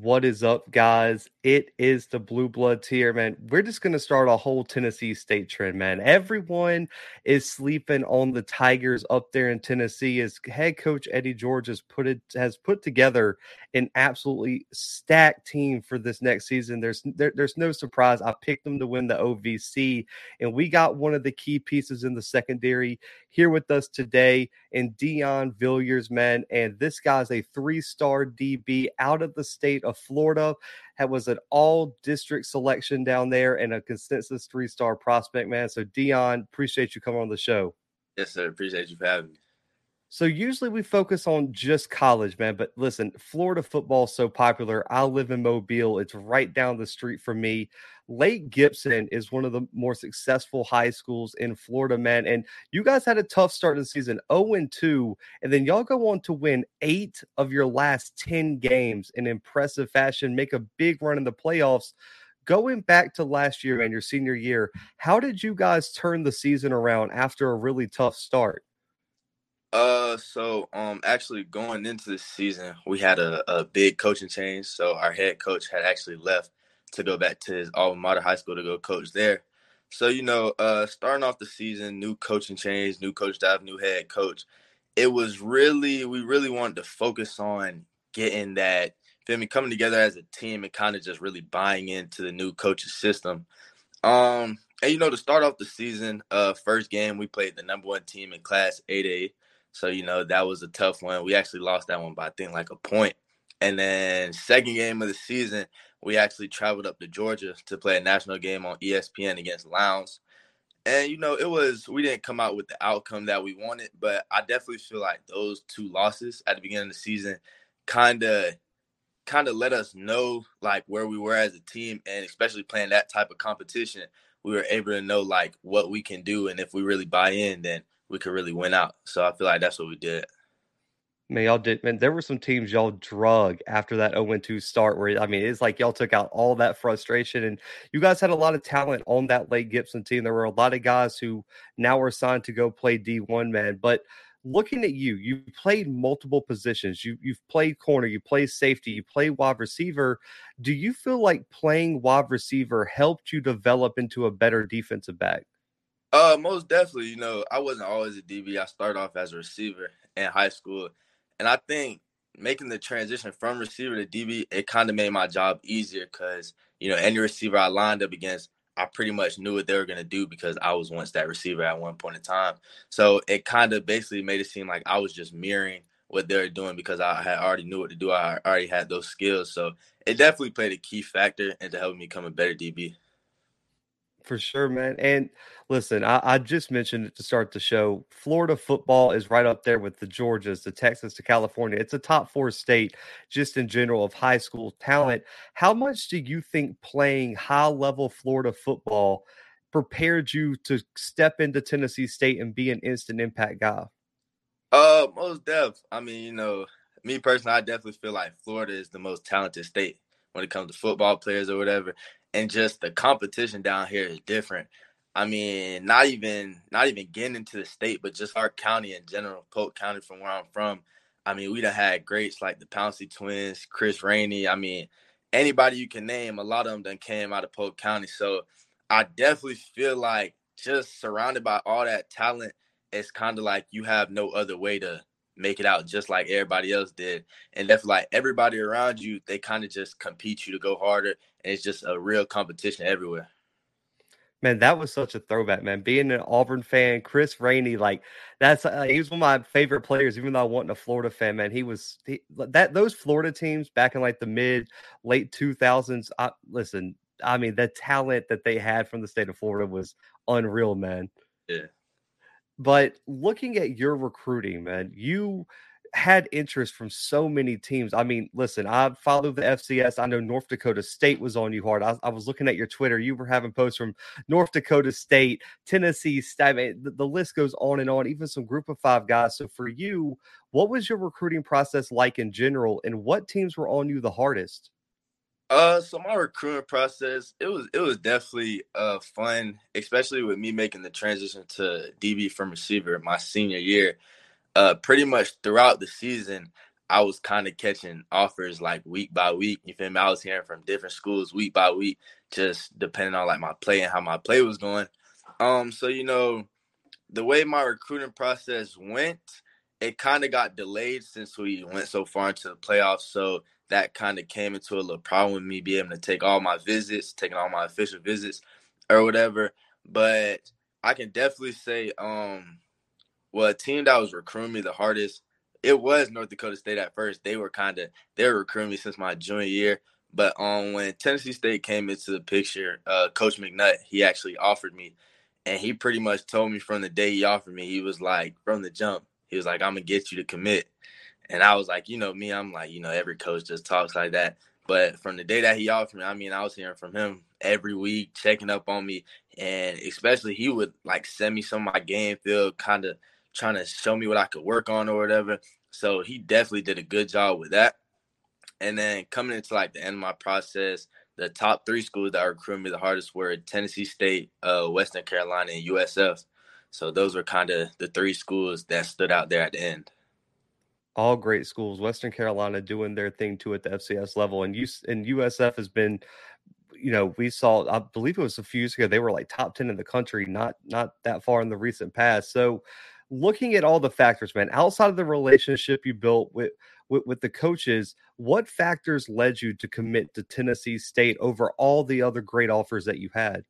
What is up, guys? It is the Bluebloods here, man. We're just going to start a whole Tennessee State trend, man. Everyone is sleeping on the Tigers up there in Tennessee as head coach Eddie George has put it has put together an absolutely stacked team for this next season. There's there, there's no surprise. I picked them to win the OVC, and we got one of the key pieces in the secondary here with us today in Dion Villiers, man. And this guy's a three-star DB out of the state of Florida. That was an all district selection down there and a consensus three-star prospect, man. So Dion, appreciate you coming on the show. Yes, sir. Appreciate you for having me. So usually we focus on just college, man. But listen, Florida football is so popular. I live in Mobile. It's right down the street from me. Lake Gibson is one of the more successful high schools in Florida, man. And you guys had a tough start to the season, 0 and 2, and then y'all go on to win eight of your last 10 games in impressive fashion, make a big run in the playoffs. Going back to last year and your senior year, how did you guys turn the season around after a really tough start? Uh, so um, actually going into the season, we had a, a big coaching change. So our head coach had actually left to go back to his alma mater high school to go coach there. So you know, uh, starting off the season, new coaching change, new coach staff, new head coach. It was really we really wanted to focus on getting that feel me coming together as a team and kind of just really buying into the new coach's system. Um, and you know, to start off the season, uh, first game we played the number one team in Class 8A. So you know that was a tough one. We actually lost that one by I think like a point. And then second game of the season, we actually traveled up to Georgia to play a national game on ESPN against Lowndes. And you know, it was we didn't come out with the outcome that we wanted, but I definitely feel like those two losses at the beginning of the season kind of kind of let us know like where we were as a team and especially playing that type of competition, we were able to know like what we can do and if we really buy in then we could really win out. So I feel like that's what we did. Man, y'all did. Man, there were some teams y'all drug after that 0 2 start where, I mean, it's like y'all took out all that frustration. And you guys had a lot of talent on that Lake Gibson team. There were a lot of guys who now are signed to go play D1, man. But looking at you, you played multiple positions. You, you've played corner, you play safety, you play wide receiver. Do you feel like playing wide receiver helped you develop into a better defensive back? Uh, most definitely. You know, I wasn't always a DB. I started off as a receiver in high school and I think making the transition from receiver to DB, it kind of made my job easier because, you know, any receiver I lined up against, I pretty much knew what they were to do because I was once that receiver at one point in time. So it kind of basically made it seem like I was just mirroring what they were doing because I had already knew what to do. I already had those skills. So it definitely played a key factor into helping me become a better DB. For sure, man. And listen, I, I, just mentioned it to start the show. Florida football is right up there with the Georgias, the Texas, to California. It's a top four state just in general of high school talent. How much do you think playing high level Florida football prepared you to step into Tennessee State and be an instant impact guy? Uh, most def. I mean, you know, me personally, I definitely feel like Florida is the most talented state when it comes to football players or whatever and just the competition down here is different. I mean, not even not even getting into the state, but just our county in general, Polk County, from where I'm from. I mean, we done had greats like the Pouncey twins, Chris Rainey. I mean, anybody you can name, a lot of them done came out of Polk County. So I definitely feel like just surrounded by all that talent, it's kind of like you have no other way to make it out just like everybody else did. And if like everybody around you, they kind of just compete you to go harder. And it's just a real competition everywhere. Man, that was such a throwback, man. Being an Auburn fan, Chris Rainey, like that's uh, he was one of my favorite players. Even though I wasn't a Florida fan, man, he was he, that those Florida teams back in like the mid late two thousands. Listen, I mean, the talent that they had from the state of Florida was unreal, man. Yeah. But looking at your recruiting, man, you had interest from so many teams. I mean, listen, I follow the FCS. I know North Dakota State was on you hard. I, I was looking at your Twitter. You were having posts from North Dakota State, Tennessee State. The, the, list goes on and on, even some group of five guys. So for you, what was your recruiting process like in general, and what teams were on you the hardest? Uh, so my recruiting process, it was it was definitely uh fun, especially with me making the transition to DB from receiver my senior year. Uh, pretty much throughout the season, I was kind of catching offers like week by week. You feel me? I was hearing from different schools week by week, just depending on like my play and how my play was going. Um, so you know, the way my recruiting process went, it kind of got delayed since we went so far into the playoffs. So that kind of came into a little problem with me being able to take all my visits, taking all my official visits or whatever. But I can definitely say, um, well, a team that was recruiting me the hardest, it was North Dakota State at first. They were kind of they were recruiting me since my junior year. But um, when Tennessee State came into the picture, uh, Coach McNutt he actually offered me, and he pretty much told me from the day he offered me, he was like from the jump, he was like, "I'm gonna get you to commit," and I was like, you know me, I'm like, you know, every coach just talks like that. But from the day that he offered me, I mean, I was hearing from him every week, checking up on me, and especially he would like send me some of my game film, kind of trying to show me what I could work on or whatever. So he definitely did a good job with that. And then coming into like the end of my process, the top three schools that recruited me the hardest were Tennessee State, uh, Western Carolina, and USF. So those were kind of the three schools that stood out there at the end. All great schools. Western Carolina doing their thing too at the FCS level, and U- and USF has been you know, we saw, I believe it was a few years ago, they were like top 10 in the country, not not that far in the recent past. So looking at all the factors, man, outside of the relationship you built with, with, with the coaches, what factors led you to commit to Tennessee State over all the other great offers that you had?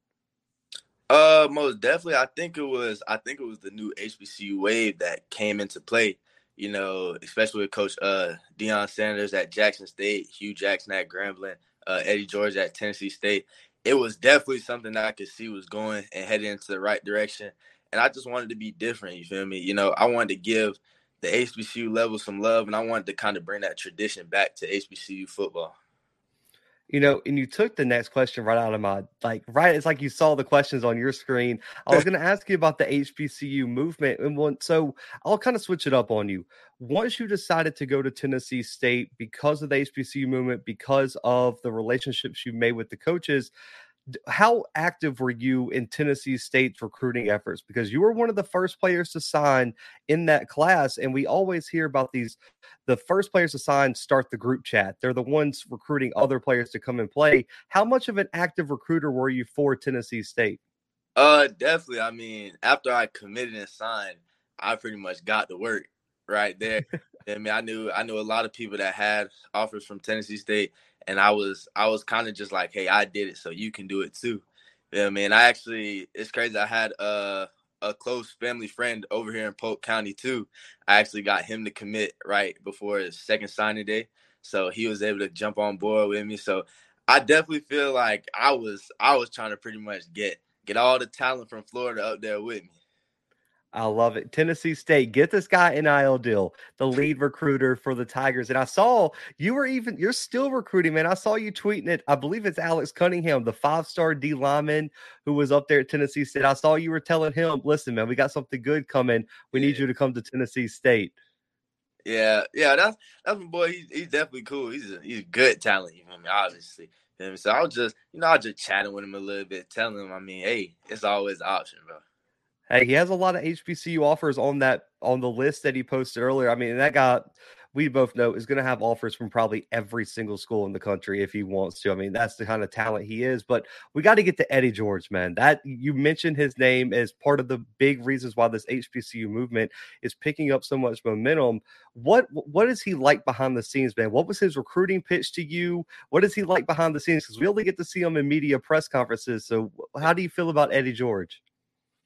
Uh, most definitely. I think it was. I think it was the new HBCU wave that came into play. You know, especially with Coach uh Deion Sanders at Jackson State, Hue Jackson at Grambling, uh, Eddie George at Tennessee State. It was definitely something that I could see was going and heading into the right direction. And I just wanted to be different. You feel me? You know, I wanted to give the HBCU level some love, and I wanted to kind of bring that tradition back to HBCU football. You know, and you took the next question right out of my like right. It's like you saw the questions on your screen. I was going to ask you about the HBCU movement, and one, so I'll kind of switch it up on you. Once you decided to go to Tennessee State because of the HBCU movement, because of the relationships you made with the coaches, how active were you in Tennessee State's recruiting efforts? Because you were one of the first players to sign in that class, and we always hear about these. The first players to sign start the group chat. They're the ones recruiting other players to come and play. How much of an active recruiter were you for Tennessee State? Uh, definitely. I mean, after I committed and signed, I pretty much got the work right there. I mean, I knew I knew a lot of people that had offers from Tennessee State, and I was I was kind of just like, hey, I did it, so you can do it too. Yeah, I mean, I actually it's crazy. I had a a close family friend over here in Polk County too. I actually got him to commit right before his second signing day, so he was able to jump on board with me. So I definitely feel like I was I was trying to pretty much get get all the talent from Florida up there with me. I love it. Tennessee State, get this guy NIL deal, the lead recruiter for the Tigers. And I saw you were even, you're still recruiting, man. I saw you tweeting it. I believe it's Alex Cunningham, the five star D lineman who was up there at Tennessee State. I saw you were telling him, listen, man, we got something good coming. We need you to come to Tennessee State. Yeah, yeah, that's that's my boy. He's, he's definitely cool. He's a he's a good talent, you know I mean, obviously. So I was just, you know, I was just chatting with him a little bit, telling him, I mean, hey, it's always an option, bro. Hey, he has a lot of HBCU offers on that on the list that he posted earlier. I mean, that guy we both know is going to have offers from probably every single school in the country if he wants to. I mean, that's the kind of talent he is. But we got to get to Eddie George, man. That you mentioned his name as part of the big reasons why this HBCU movement is picking up so much momentum. What what is he like behind the scenes, man? What was his recruiting pitch to you? What is he like behind the scenes? Because we only get to see him in media press conferences. So, how do you feel about Eddie George?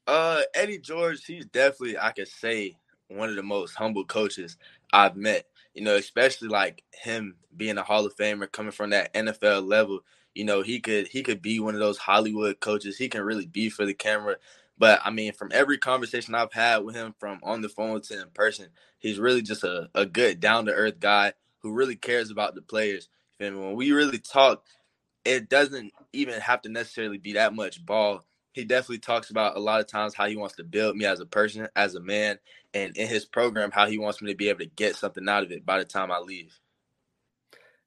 Uh, Eddie George, he's definitely I could say one of the most humble coaches I've met. You know, especially like him being a Hall of Famer, coming from that NFL level. You know, he could he could be one of those Hollywood coaches. He can really be for the camera. But I mean, from every conversation I've had with him, from on the phone to in person, he's really just a, a good down to earth guy who really cares about the players. And When we really talk, it doesn't even have to necessarily be that much ball he definitely talks about a lot of times how he wants to build me as a person, as a man, and in his program, how he wants me to be able to get something out of it by the time I leave.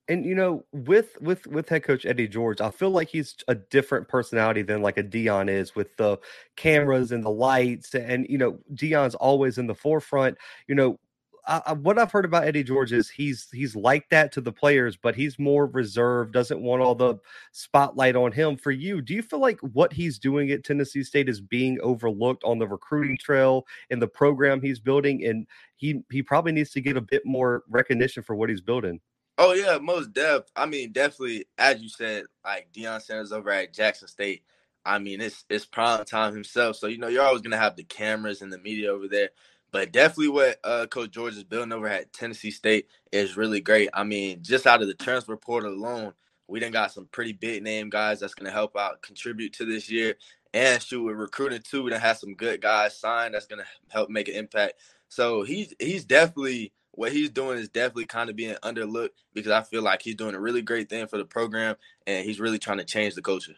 And you know, with with with head coach Eddie George, I feel like he's a different personality than like a Deion is with the cameras and the lights. And you know, Deion's always in the forefront. You know, I, what I've heard about Eddie George is he's he's like that to the players, but he's more reserved, doesn't want all the spotlight on him. For you, do you feel like what he's doing at Tennessee State is being overlooked on the recruiting trail in the program he's building, and he he probably needs to get a bit more recognition for what he's building? Oh yeah, most def. I mean, definitely, as you said, like Deion Sanders over at Jackson State. I mean, it's it's prime time himself. So you know, you're always gonna have the cameras and the media over there. But definitely, what uh, Coach George is building over at Tennessee State is really great. I mean, just out of the transfer portal alone, we done got some pretty big name guys that's gonna help out, contribute to this year, and shoot with recruiting too. We done have some good guys signed that's gonna help make an impact. So he's he's definitely what he's doing is definitely kind of being underlooked because I feel like he's doing a really great thing for the program and he's really trying to change the culture.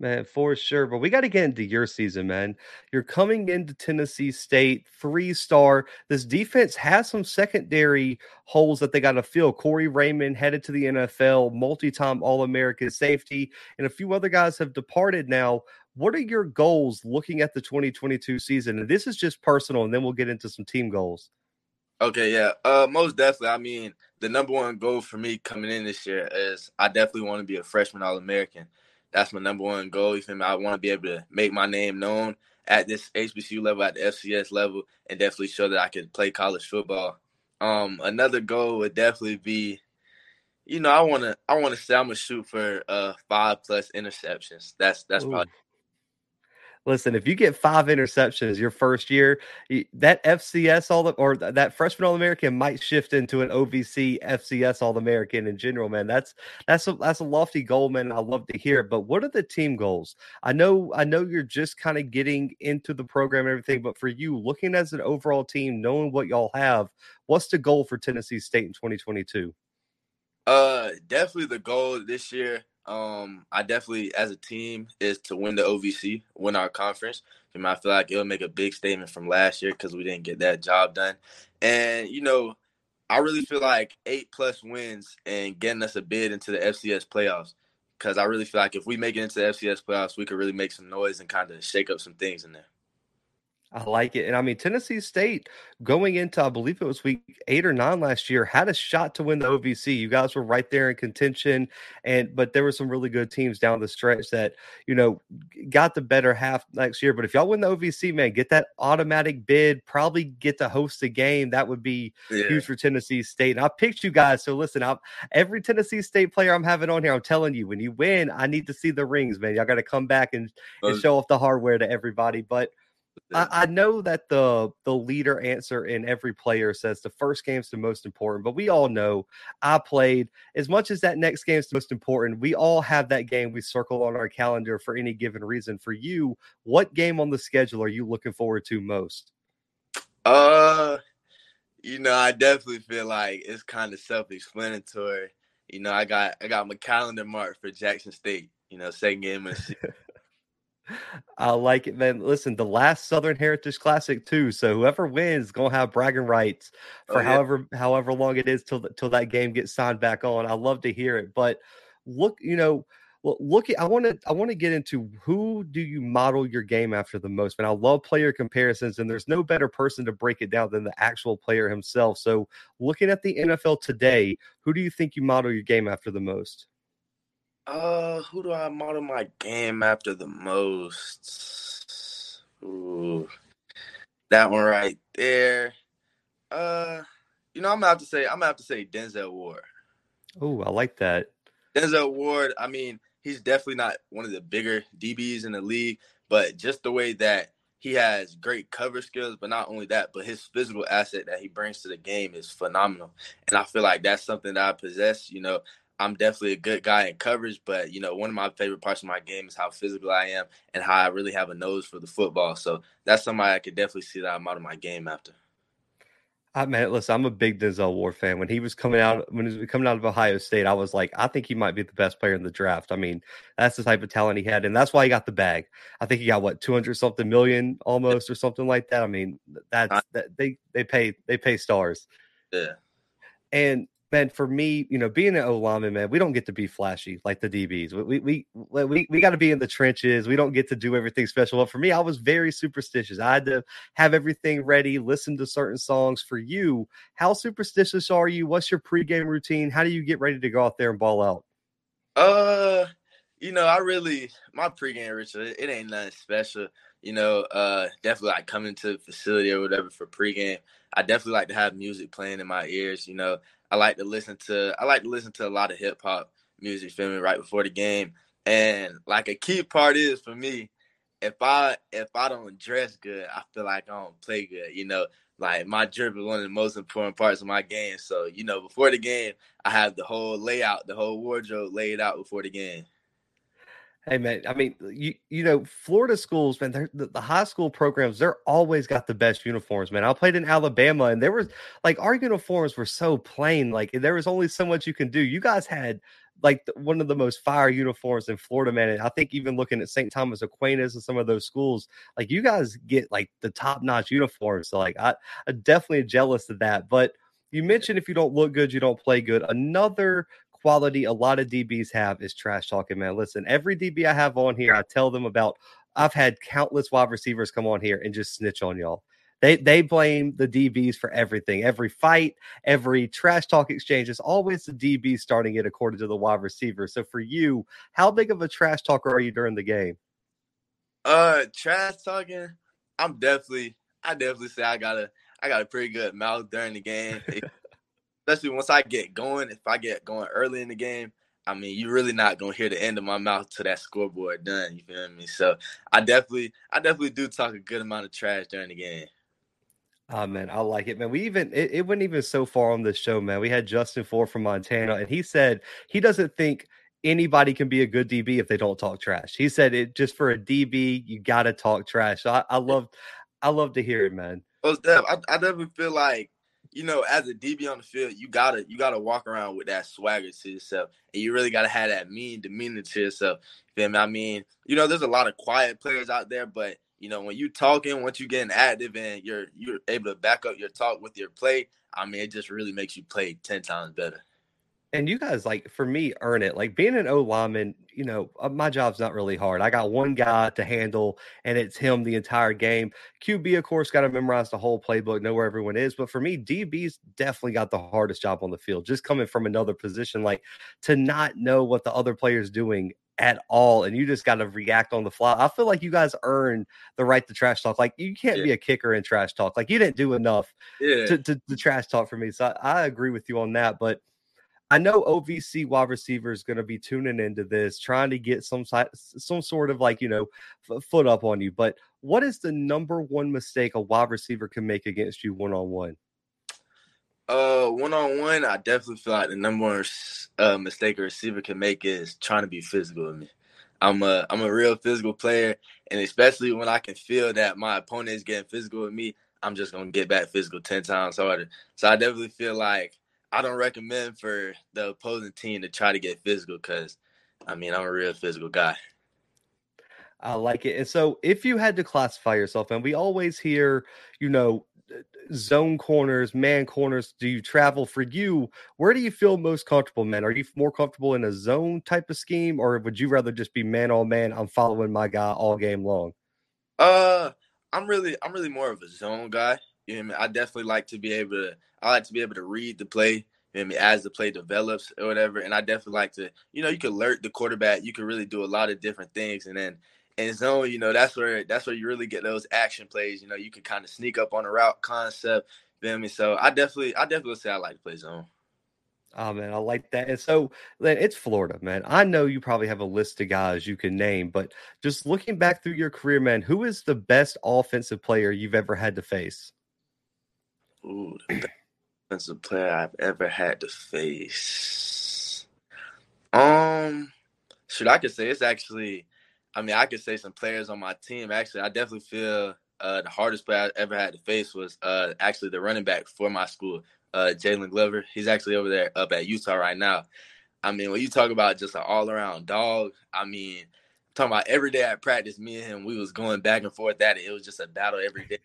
Man, for sure. But we got to get into your season, man. You're coming into Tennessee State, three star. This defense has some secondary holes that they got to fill. Corey Raymond headed to the NFL, multi time All American safety, and a few other guys have departed now. What are your goals looking at the 2022 season? And this is just personal, and then we'll get into some team goals. Okay, yeah. Uh most definitely. I mean, the number one goal for me coming in this year is I definitely want to be a freshman all American. That's my number one goal. You feel me? I want to be able to make my name known at this HBCU level, at the FCS level, and definitely show that I can play college football. Um, another goal would definitely be, you know, I wanna I wanna say I'm gonna shoot for uh five plus interceptions. That's that's Ooh. probably listen, if you get five interceptions your first year, that FCS all the or that freshman All American might shift into an OVC FCS All American in general, man. That's that's a that's a lofty goal, man. I love to hear. But what are the team goals? I know I know you're just kind of getting into the program and everything, but for you, looking as an overall team, knowing what y'all have, what's the goal for Tennessee State in 2022? Uh, definitely the goal this year um, I definitely, as a team, is to win the OVC, win our conference. I feel like it'll make a big statement from last year because we didn't get that job done. And you know, I really feel like eight plus wins and getting us a bid into the FCS playoffs. Because I really feel like if we make it into the FCS playoffs, we could really make some noise and kind of shake up some things in there. I like it. And I mean, Tennessee State going into, I believe it was week eight or nine last year, had a shot to win the OVC. You guys were right there in contention. And, but there were some really good teams down the stretch that, you know, got the better half next year. But if y'all win the OVC, man, get that automatic bid, probably get to host a game. That would be yeah. huge for Tennessee State. And I picked you guys. So listen, I'm, every Tennessee State player I'm having on here, I'm telling you, when you win, I need to see the rings, man. Y'all got to come back and, and show off the hardware to everybody. But, I, I, know that the the leader answer in every player says the first game's the most important, but we all know I played as much as that next game's the most important. We all have that game we circle on our calendar for any given reason. For you, what game on the schedule are you looking forward to most? Uh, you know, I definitely feel like it's kind of self-explanatory. You know, I got I got my calendar marked for Jackson State. You know, second game I like it, man. Listen, the last Southern Heritage Classic too. So whoever wins gonna have bragging rights oh, for oh, yeah. however however long it is till till that game gets signed back on. I love to hear it. But look, you know, well, look at I want to I want to get into who do you model your game after the most? And I love player comparisons, and there's no better person to break it down than the actual player himself. So looking at the NFL today, who do you think you model your game after the most? Uh, who do I model my game after the most? Ooh, that one right there. Uh, you know, I'm gonna have to say I'm gonna have to say Denzel Ward. Oh, I like that. Denzel Ward. I mean, he's definitely not one of the bigger DBs in the league, but just the way that he has great cover skills, but not only that, but his physical asset that he brings to the game is phenomenal. And I feel like that's something that I possess. You know, I'm definitely a good guy in coverage, but you know, one of my favorite parts of my game is how physical I am and how I really have a nose for the football. So that's somebody I could definitely see that I'm out of my game after. I man, listen, I'm a big Denzel Ward fan. When he was coming out, when he was coming out of Ohio State, I was like, I think he might be the best player in the draft. I mean, that's the type of talent he had, and that's why he got the bag. I think he got what 200 something million almost or something like that. I mean, that's that they they pay they pay stars. Yeah. And man, for me, you know, being an O lineman, man, we don't get to be flashy like the DBs. We we we we, we got to be in the trenches. We don't get to do everything special. But for me, I was very superstitious. I had to have everything ready, listen to certain songs. For you, how superstitious are you? What's your pregame routine? How do you get ready to go out there and ball out? Uh, you know, I really my pregame ritual. It, ain't nothing special. You know, uh, definitely like coming to the facility or whatever for pregame. I definitely like to have music playing in my ears. You know, I like to listen to I like to listen to a lot of hip hop music, feel me, right before the game. And like a key part is for me, if I if I don't dress good, I feel like I don't play good. You know, like my drip is one of the most important parts of my game. So, you know, before the game, I have the whole layout, the whole wardrobe laid out before the game. Hey man, I mean, you you know, Florida schools, man, the, the high school programs, they're always got the best uniforms, man. I played in Alabama, and there was like our uniforms were so plain, like there was only so much you can do. You guys had like one of the most fire uniforms in Florida, man. And I think even looking at St. Thomas Aquinas and some of those schools, like you guys get like the top notch uniforms. So like I, I'm definitely jealous of that. But you mentioned if you don't look good, you don't play good. Another quality a lot of DBs have is trash talking, man. Listen, every DB I have on here, I tell them about. I've had countless wide receivers come on here and just snitch on y'all. They they blame the DBs for everything. Every fight, every trash talk exchange is always the DB starting it according to the wide receiver. So for you, how big of a trash talker are you during the game? Uh trash talking, I'm definitely I definitely say I got a I got a pretty good mouth during the game especially once I get going. If I get going early in the game, I mean, you're really not gonna hear the end of my mouth to that scoreboard done. You feel me? So I definitely, I definitely do talk a good amount of trash during the game. Oh man, I like it, man. We even it, it went even so far on this show, man. We had Justin Ford from Montana, and he said he doesn't think anybody can be a good DB if they don't talk trash. He said it just for a DB, you gotta talk trash. So I, I love I love to hear it, man. Well, Steph, I, I definitely feel like you know, as a DB on the field, you gotta you gotta walk around with that swagger to yourself, and you really gotta have that mean demeanor to yourself. Me? I mean, you know, there's a lot of quiet players out there, but you know, when you talking, once you getting active and you're you're able to back up your talk with your play, I mean, it just really makes you play ten times better and you guys like for me earn it like being an o lineman you know uh, my job's not really hard i got one guy to handle and it's him the entire game qb of course got to memorize the whole playbook know where everyone is but for me db's definitely got the hardest job on the field just coming from another position like to not know what the other player's doing at all and you just got to react on the fly i feel like you guys earn the right to trash talk like you can't yeah. be a kicker in trash talk like you didn't do enough yeah. to, to, to trash talk for me so I, I agree with you on that but I know OVC wide receiver is going to be tuning into this, trying to get some some sort of like you know foot up on you. But what is the number one mistake a wide receiver can make against you one on one? Uh, one on one, I definitely feel like the number one uh, mistake a receiver can make is trying to be physical with me. I'm a I'm a real physical player, and especially when I can feel that my opponent is getting physical with me, I'm just gonna get back physical ten times harder. So I definitely feel like I don't recommend for the opposing team to try to get physical because, I mean, I'm a real physical guy. I like it. And so, if you had to classify yourself, and we always hear, you know, zone corners, man corners, do you travel for you? Where do you feel most comfortable, man? Are you more comfortable in a zone type of scheme, or would you rather just be man on man? I'm following my guy all game long. Uh, I'm really, I'm really more of a zone guy. You know I, mean? I definitely like to be able to. I like to be able to read the play. You know I mean? As the play develops or whatever, and I definitely like to. You know, you can alert the quarterback. You can really do a lot of different things, and then in zone, you know, that's where that's where you really get those action plays. You know, you can kind of sneak up on a route concept. You know I mean? So I definitely, I definitely say I like to play zone. Oh man, I like that. And so then it's Florida, man. I know you probably have a list of guys you can name, but just looking back through your career, man, who is the best offensive player you've ever had to face? Ooh, the best offensive player I've ever had to face. Um, should I could say it's actually. I mean, I could say some players on my team. Actually, I definitely feel uh, the hardest player I ever had to face was uh, actually the running back for my school, uh, Jaylon Glover. He's actually over there up at Utah right now. I mean, when you talk about just an all around dog, I mean, talking about every day at practice, me and him, we was going back and forth at it. It was just a battle every day.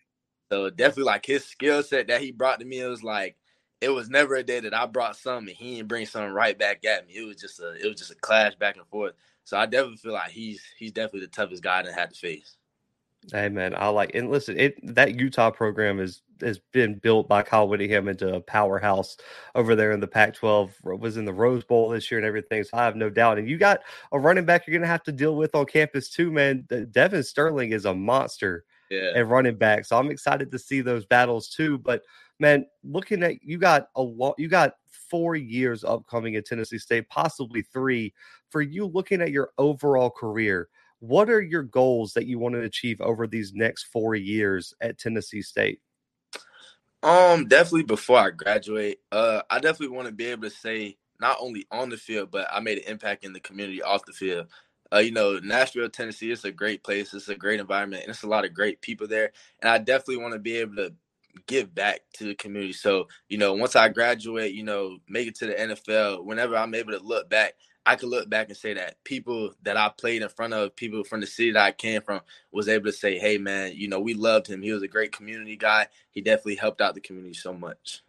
So definitely like his skill set that he brought to me, it was like it was never a day that I brought something and he didn't bring something right back at me. It was just a it was just a clash back and forth. So I definitely feel like he's he's definitely the toughest guy that I had to face. Hey man, I like and listen, it that Utah program is has been built by Kyle Whittingham into a powerhouse over there in the Pac-12. Was in the Rose Bowl this year and everything, so I have no doubt. And you got a running back you're going to have to deal with on campus too, man. Devon Starling is a monster yeah. at running back, so I'm excited to see those battles too. But man, looking at you got a lot, you got four years upcoming at Tennessee State, possibly three. For you looking at your overall career, what are your goals that you want to achieve over these next four years at Tennessee State? Um, definitely before I graduate, uh, I definitely want to be able to say not only on the field, but I made an impact in the community off the field. Uh, you know, Nashville, Tennessee, it's a great place. It's a great environment, and it's a lot of great people there. And I definitely want to be able to give back to the community. So, you know, once I graduate, you know, make it to the NFL, whenever I'm able to look back, I could look back and say that people that I played in front of, people from the city that I came from, was able to say, "Hey, man, you know, we loved him. He was a great community guy. He definitely helped out the community so much."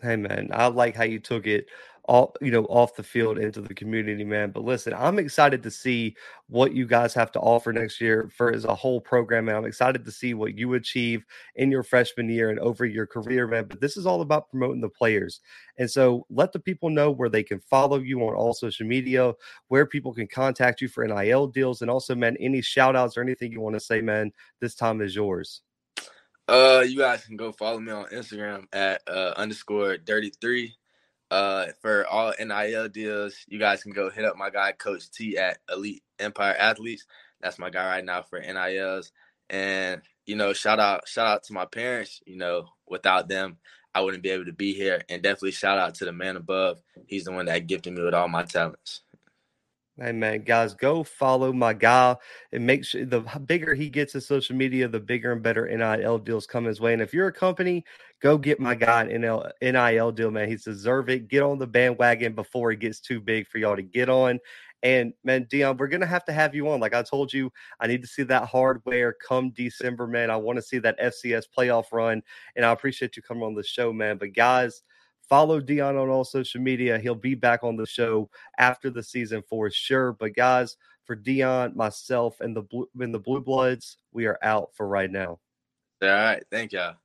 Hey, man, I like how you took it all you know off the field into the community man. But listen i'm excited to see what you guys have to offer next year for as a whole program and i'm excited to see what you achieve in your freshman year and over your career man. But this is all about promoting the players. And so let the people know where they can follow you on all social media where people can contact you for nil deals and also man any shout outs or anything you want to say man this time is yours. Uh you guys can go follow me on instagram at uh underscore dirty three uh, for all NIL deals, you guys can go hit up my guy Coach T at Elite Empire Athletes. That's my guy right now for NILs. And you know, shout out, shout out to my parents. You know, without them, I wouldn't be able to be here. And definitely shout out to the man above. He's the one that gifted me with all my talents. Hey man, guys, go follow my guy and make sure the bigger he gets in social media, the bigger and better NIL deals come his way. And if you're a company, go get my guy an NIL deal, man. He's deserve it. Get on the bandwagon before he gets too big for y'all to get on. And man, Dion, we're gonna have to have you on. Like I told you, I need to see that hardware come December, man. I want to see that FCS playoff run, and I appreciate you coming on the show, man. But guys Follow Dion on all social media. He'll be back on the show after the season for sure. But guys, for Dion, myself, and the blue and the Bluebloods, we are out for right now. All right. Thank y'all.